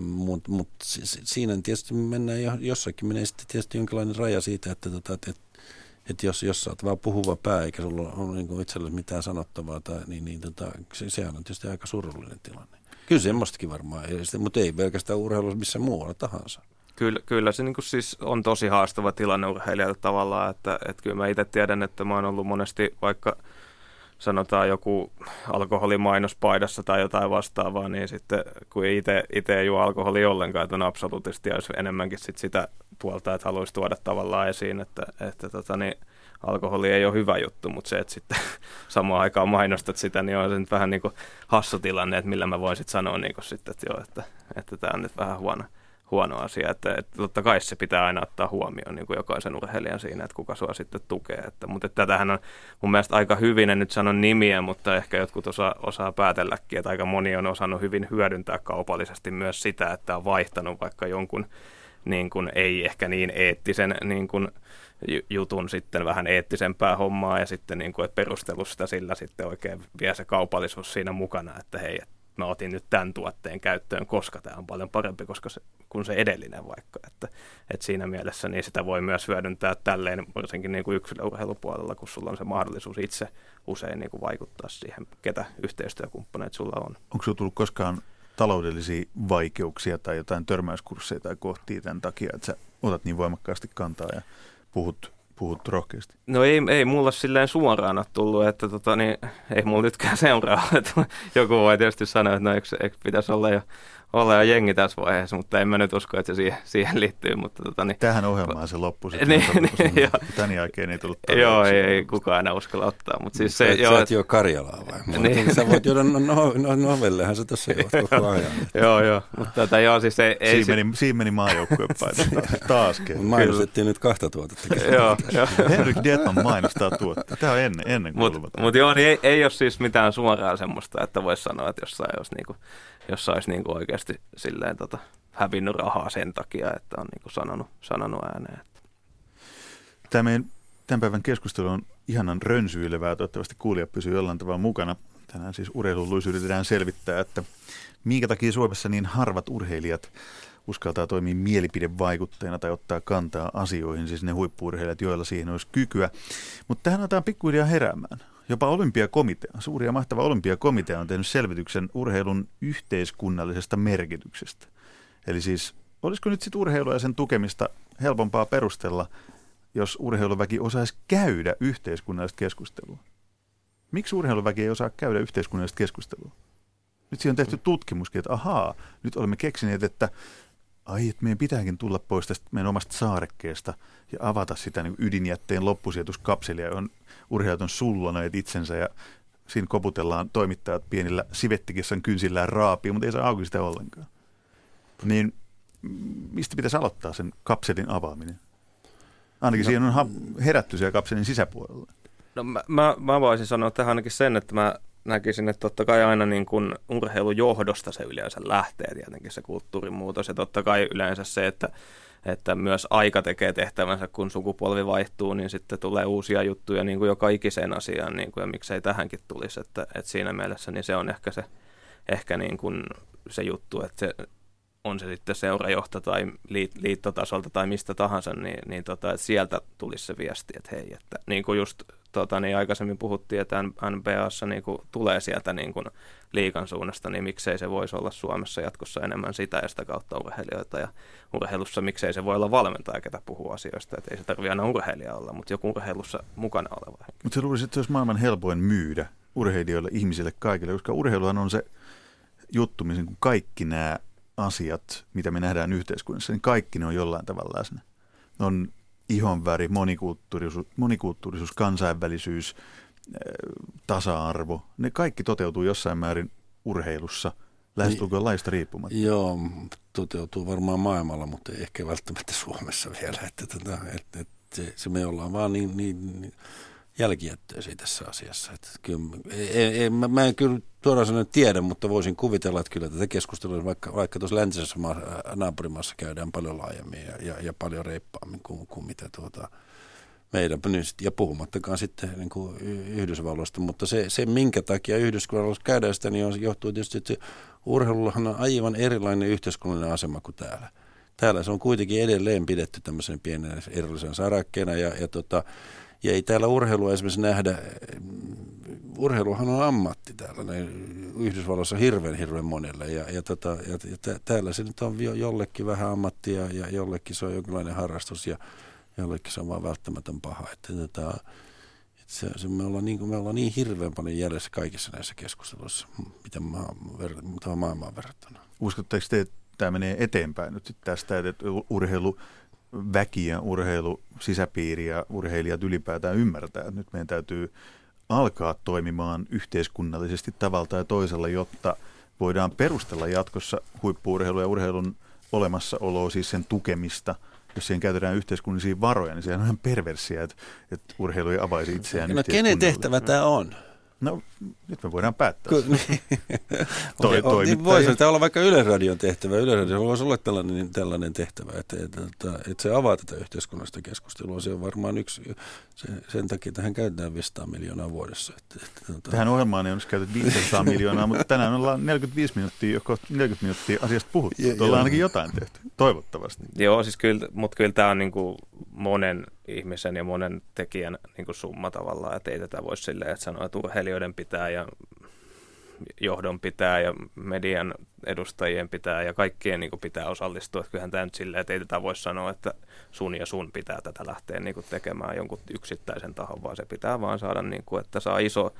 mutta mut si- si- siinä tietysti mennään jo, jossakin menee sitten tietysti jonkinlainen raja siitä, että, tota, että, että, että jos, jos sä oot vaan puhuva pää eikä sulla ole niin kuin itselle mitään sanottavaa, tai, niin, niin tota, se, sehän on tietysti aika surullinen tilanne. Kyllä semmoistakin varmaan, mutta ei pelkästään urheilussa missä muualla tahansa. Kyllä, kyllä se niin kuin siis on tosi haastava tilanne urheilijalle tavallaan, että, että kyllä mä itse tiedän, että mä oon ollut monesti vaikka sanotaan joku alkoholimainospaidassa tai jotain vastaavaa, niin sitten kun itse, ei juo alkoholia ollenkaan, että on absoluuttisesti olisi enemmänkin sit sitä puolta, että haluaisi tuoda tavallaan esiin, että, että tota, niin, alkoholi ei ole hyvä juttu, mutta se, että sitten (laughs) samaan aikaan mainostat sitä, niin on se nyt vähän niin kuin hassu tilanne, että millä mä voin sitten sanoa niin kuin sitten, että joo, että, että tämä on nyt vähän huono, huono asia. Että, että totta kai se pitää aina ottaa huomioon niin kuin jokaisen urheilijan siinä, että kuka sua sitten tukee. Että, mutta että tätähän on mun mielestä aika hyvin, en nyt sanon nimiä, mutta ehkä jotkut osaa, osaa päätelläkin, että aika moni on osannut hyvin hyödyntää kaupallisesti myös sitä, että on vaihtanut vaikka jonkun niin kuin ei ehkä niin eettisen niin kuin ju- jutun sitten vähän eettisempää hommaa ja sitten niin kuin, että perustelu sitä sillä sitten oikein vie se kaupallisuus siinä mukana, että hei, että mä otin nyt tämän tuotteen käyttöön, koska tämä on paljon parempi koska se, kuin se edellinen vaikka. Että, että siinä mielessä niin sitä voi myös hyödyntää tälleen, varsinkin niin kuin yksilöurheilupuolella, kun sulla on se mahdollisuus itse usein niin kuin vaikuttaa siihen, ketä yhteistyökumppaneita sulla on. Onko sinulla tullut koskaan taloudellisia vaikeuksia tai jotain törmäyskursseja tai kohtia tämän takia, että sä otat niin voimakkaasti kantaa ja puhut, puhut rohkeasti? No ei, ei mulla silleen suoraan ole tullut, että tota, niin, ei mulla nytkään seuraa. (laughs) Joku voi tietysti sanoa, että no eikö, eikö pitäisi olla jo, olla jo jengi tässä vaiheessa, mutta en mä nyt usko, että se siihen, siihen liittyy. Mutta, tota, niin, Tähän ohjelmaan se loppui sitten. Niin, niin, joo. Tämän jälkeen ei tullut joo, ei, ei kukaan enää uskalla ottaa. Mutta siis se, et- joo, sä et juo Karjalaa vai? Niin. Niin. Sä voit juoda no, no, no, novellehan sä tässä juot koko (laughs) ajan. joo, joo, mutta tätä, joo, siis ei, ei Siinä meni, siinä meni maajoukkuepaita taas, (laughs) taas kerran. Mainostettiin nyt kahta tuotetta. joo, joo. Henrik Dietman mainostaa tuotetta. Tämä on ennen, ennen kuin Mutta mut joo, niin ei, ei ole siis mitään suoraa semmoista, että voisi sanoa, että jossain olisi, niinku, jossain olisi niinku oikeasti silleen tota, hävinnyt rahaa sen takia, että on niinku sanonut, sanonut ääneen. Tämä meidän tämän päivän keskustelu on ihanan rönsyilevää. Toivottavasti kuulijat pysyy jollain tavalla mukana. Tänään siis urheiluluissa yritetään selvittää, että minkä takia Suomessa niin harvat urheilijat uskaltaa toimia mielipidevaikutteena tai ottaa kantaa asioihin, siis ne huippuurheilijat, joilla siihen olisi kykyä. Mutta tähän otetaan pikkuhiljaa heräämään. Jopa olympiakomitea, suuri ja mahtava olympiakomitea on tehnyt selvityksen urheilun yhteiskunnallisesta merkityksestä. Eli siis, olisiko nyt sitten urheilua ja sen tukemista helpompaa perustella, jos urheiluväki osaisi käydä yhteiskunnallista keskustelua? Miksi urheiluväki ei osaa käydä yhteiskunnallista keskustelua? Nyt siihen on tehty tutkimuskin, että ahaa, nyt olemme keksineet, että ai, että meidän pitääkin tulla pois tästä meidän omasta saarekkeesta ja avata sitä niin ydinjätteen loppusijoituskapselia, on sulloneet itsensä ja siinä koputellaan toimittajat pienillä sivettikissan kynsillään raapia, mutta ei saa auki sitä ollenkaan. Niin mistä pitäisi aloittaa sen kapselin avaaminen? Ainakin no, siihen on herätty siellä kapselin sisäpuolella. No mä, mä, mä voisin sanoa tähän ainakin sen, että mä näkisin, että totta kai aina niin kuin urheilujohdosta se yleensä lähtee tietenkin se kulttuurimuutos ja totta kai yleensä se, että, että myös aika tekee tehtävänsä, kun sukupolvi vaihtuu, niin sitten tulee uusia juttuja niin kuin joka ikiseen asiaan niin kuin, ja miksei tähänkin tulisi, että, että siinä mielessä niin se on ehkä se, ehkä niin kuin se juttu, että se, on se sitten seurajohto tai liittotasolta tai mistä tahansa, niin, niin tota, että sieltä tulisi se viesti, että hei, että niin kuin just tota, niin aikaisemmin puhuttiin, että NBAssa niin kuin tulee sieltä niin kuin liikan suunnasta, niin miksei se voisi olla Suomessa jatkossa enemmän sitä ja sitä kautta urheilijoita. Ja urheilussa miksei se voi olla valmentaja, ketä puhuu asioista, että ei se tarvitse aina urheilija olla, mutta joku urheilussa mukana oleva Mutta se luulisi, että se olisi maailman helpoin myydä urheilijoille, ihmisille, kaikille, koska urheiluhan on se juttu, missä niin kaikki nämä asiat, mitä me nähdään yhteiskunnassa, niin kaikki ne on jollain tavalla läsnä. Ne on ihonväri, monikulttuurisuus, monikulttuurisuus kansainvälisyys, tasa-arvo. Ne kaikki toteutuu jossain määrin urheilussa, lähestulkoon laista riippumatta. Joo, toteutuu varmaan maailmalla, mutta ei ehkä välttämättä Suomessa vielä. Että, tota, että, että se, se me ollaan vaan niin, niin, niin jälkijättöisiä tässä asiassa. Että kyllä, ei, ei, mä, mä en kyllä tuoraan sanoen tiedä, mutta voisin kuvitella, että kyllä tätä keskustelua vaikka, vaikka tuossa läntisessä maa, naapurimaassa käydään paljon laajemmin ja, ja, ja paljon reippaammin kuin, kuin mitä tuota, meidän, ja puhumattakaan sitten niin kuin Yhdysvalloista, mutta se, se, minkä takia Yhdysvalloissa käydään sitä, niin on, johtuu tietysti, että urheilullahan on aivan erilainen yhteiskunnallinen asema kuin täällä. Täällä se on kuitenkin edelleen pidetty tämmöisen pienen erillisen sarakkeena ja, ja tota, ja ei täällä urheilua esimerkiksi nähdä, urheiluhan on ammatti täällä Yhdysvalloissa hirveän hirveän monelle ja, ja, tota, ja, ja täällä se nyt on jollekin vähän ammattia ja jollekin se on jonkinlainen harrastus ja jollekin se on vaan välttämätön paha. Että, tota, että se, se, me, ollaan niin, me ollaan niin hirveän paljon jäljessä kaikissa näissä keskusteluissa, mitä maa, ver, maailmaan verrattuna. Uskotteko te, että tämä menee eteenpäin nyt tästä, että urheilu väki ja urheilu, sisäpiiri ja urheilijat ylipäätään ymmärtää, että nyt meidän täytyy alkaa toimimaan yhteiskunnallisesti tavalla ja toisella, jotta voidaan perustella jatkossa huippuurheilu ja urheilun olemassaoloa, siis sen tukemista – jos siihen käytetään yhteiskunnallisia varoja, niin sehän on ihan perversiä, että, että urheilu ei avaisi itseään No kenen tehtävä tämä on? No nyt me voidaan päättää. Ky- (laughs) niin. Toi, okay, niin voisi tämä olla vaikka Yleisradion tehtävä. Yleisradio voisi olla tällainen, tällainen tehtävä, että, että, että, että se avaa tätä yhteiskunnallista keskustelua. Se on varmaan yksi, se, sen takia tähän käytetään 500 miljoonaa vuodessa. Että, että, että, tähän ohjelmaan ei olisi käytetty 500 miljoonaa, mutta tänään ollaan 45 minuuttia, joko 40 minuuttia asiasta puhuttu. Tuolla on ainakin jotain tehty, toivottavasti. Joo, siis kyllä, mutta kyllä tämä on niin kuin monen ihmisen ja monen tekijän niin kuin summa tavallaan, että ei tätä voi silleen, että sanoa, että urheilijoiden pitää ja johdon pitää ja median edustajien pitää ja kaikkien niin kuin pitää osallistua. Että kyllähän tämä nyt silleen, että ei tätä voi sanoa, että sun ja sun pitää tätä lähteä niin kuin tekemään jonkun yksittäisen tahon, vaan se pitää vaan saada, niin kuin, että saa iso,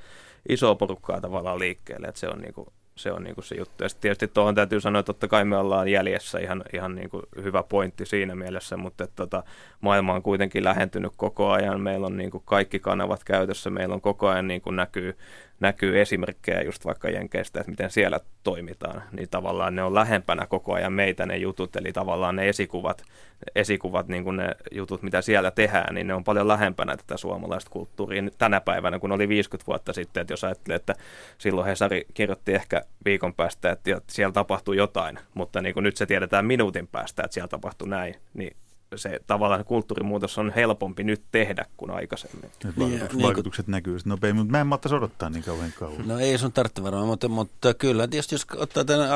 iso porukkaa tavallaan liikkeelle. Että se on niin kuin se on niin kuin se juttu. Ja sitten tietysti tuohon täytyy sanoa, että totta kai me ollaan jäljessä ihan, ihan niin kuin hyvä pointti siinä mielessä, mutta että tota, maailma on kuitenkin lähentynyt koko ajan. Meillä on niin kuin kaikki kanavat käytössä, meillä on koko ajan niin kuin näkyy näkyy esimerkkejä just vaikka Jenkeistä, että miten siellä toimitaan, niin tavallaan ne on lähempänä koko ajan meitä ne jutut, eli tavallaan ne esikuvat, esikuvat niin kuin ne jutut, mitä siellä tehdään, niin ne on paljon lähempänä tätä suomalaista kulttuuria. Tänä päivänä, kun oli 50 vuotta sitten, että jos ajattelee, että silloin Hesari kirjoitti ehkä viikon päästä, että siellä tapahtui jotain, mutta niin kuin nyt se tiedetään minuutin päästä, että siellä tapahtui näin, niin se tavallaan kulttuurimuutos on helpompi nyt tehdä kuin aikaisemmin. Vaikutukset, niin, vaikutukset niin, näkyy nopeammin, mutta mä en malttaisi odottaa niin kauan kauan. No ei sun tarvitse varmaan, mutta, mutta kyllä tietysti jos ottaa tämän,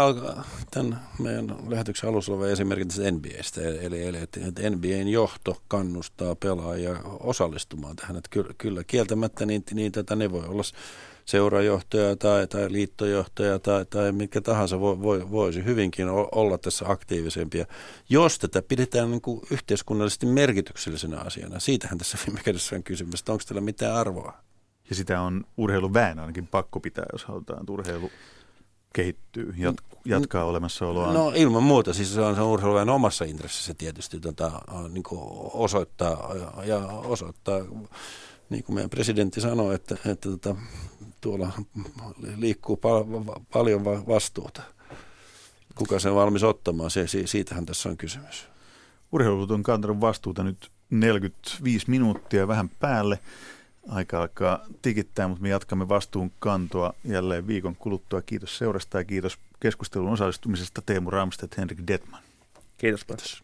tämän meidän lähetyksen alussa olevan esimerkin tästä NBAstä, eli, eli että NBAn johto kannustaa pelaajia osallistumaan tähän, että kyllä, kyllä kieltämättä niin, niin tätä ne voi olla seurajohtaja tai, tai liittojohtaja tai, tai mikä tahansa vo, vo, voisi hyvinkin olla tässä aktiivisempia, jos tätä pidetään niin kuin yhteiskunnallisesti merkityksellisenä asiana. Siitähän tässä viime kädessä on kysymys, että onko tällä mitään arvoa. Ja sitä on urheiluväen ainakin pakko pitää, jos halutaan, että urheilu kehittyy, jat, jatkaa olemassaoloa? No ilman muuta, siis se on, se on urheiluväen omassa intressissä tietysti tota, niin osoittaa ja osoittaa niin kuin meidän presidentti sanoi, että, että tota, tuolla liikkuu pal- paljon vastuuta. Kuka sen valmis ottamaan, se, siitähän tässä on kysymys. Urheilut on kantanut vastuuta nyt 45 minuuttia vähän päälle. Aika alkaa tikittää, mutta me jatkamme vastuun kantoa jälleen viikon kuluttua. Kiitos seurasta ja kiitos keskustelun osallistumisesta Teemu Ramstedt, Henrik Detman. Kiitos. Kiitos.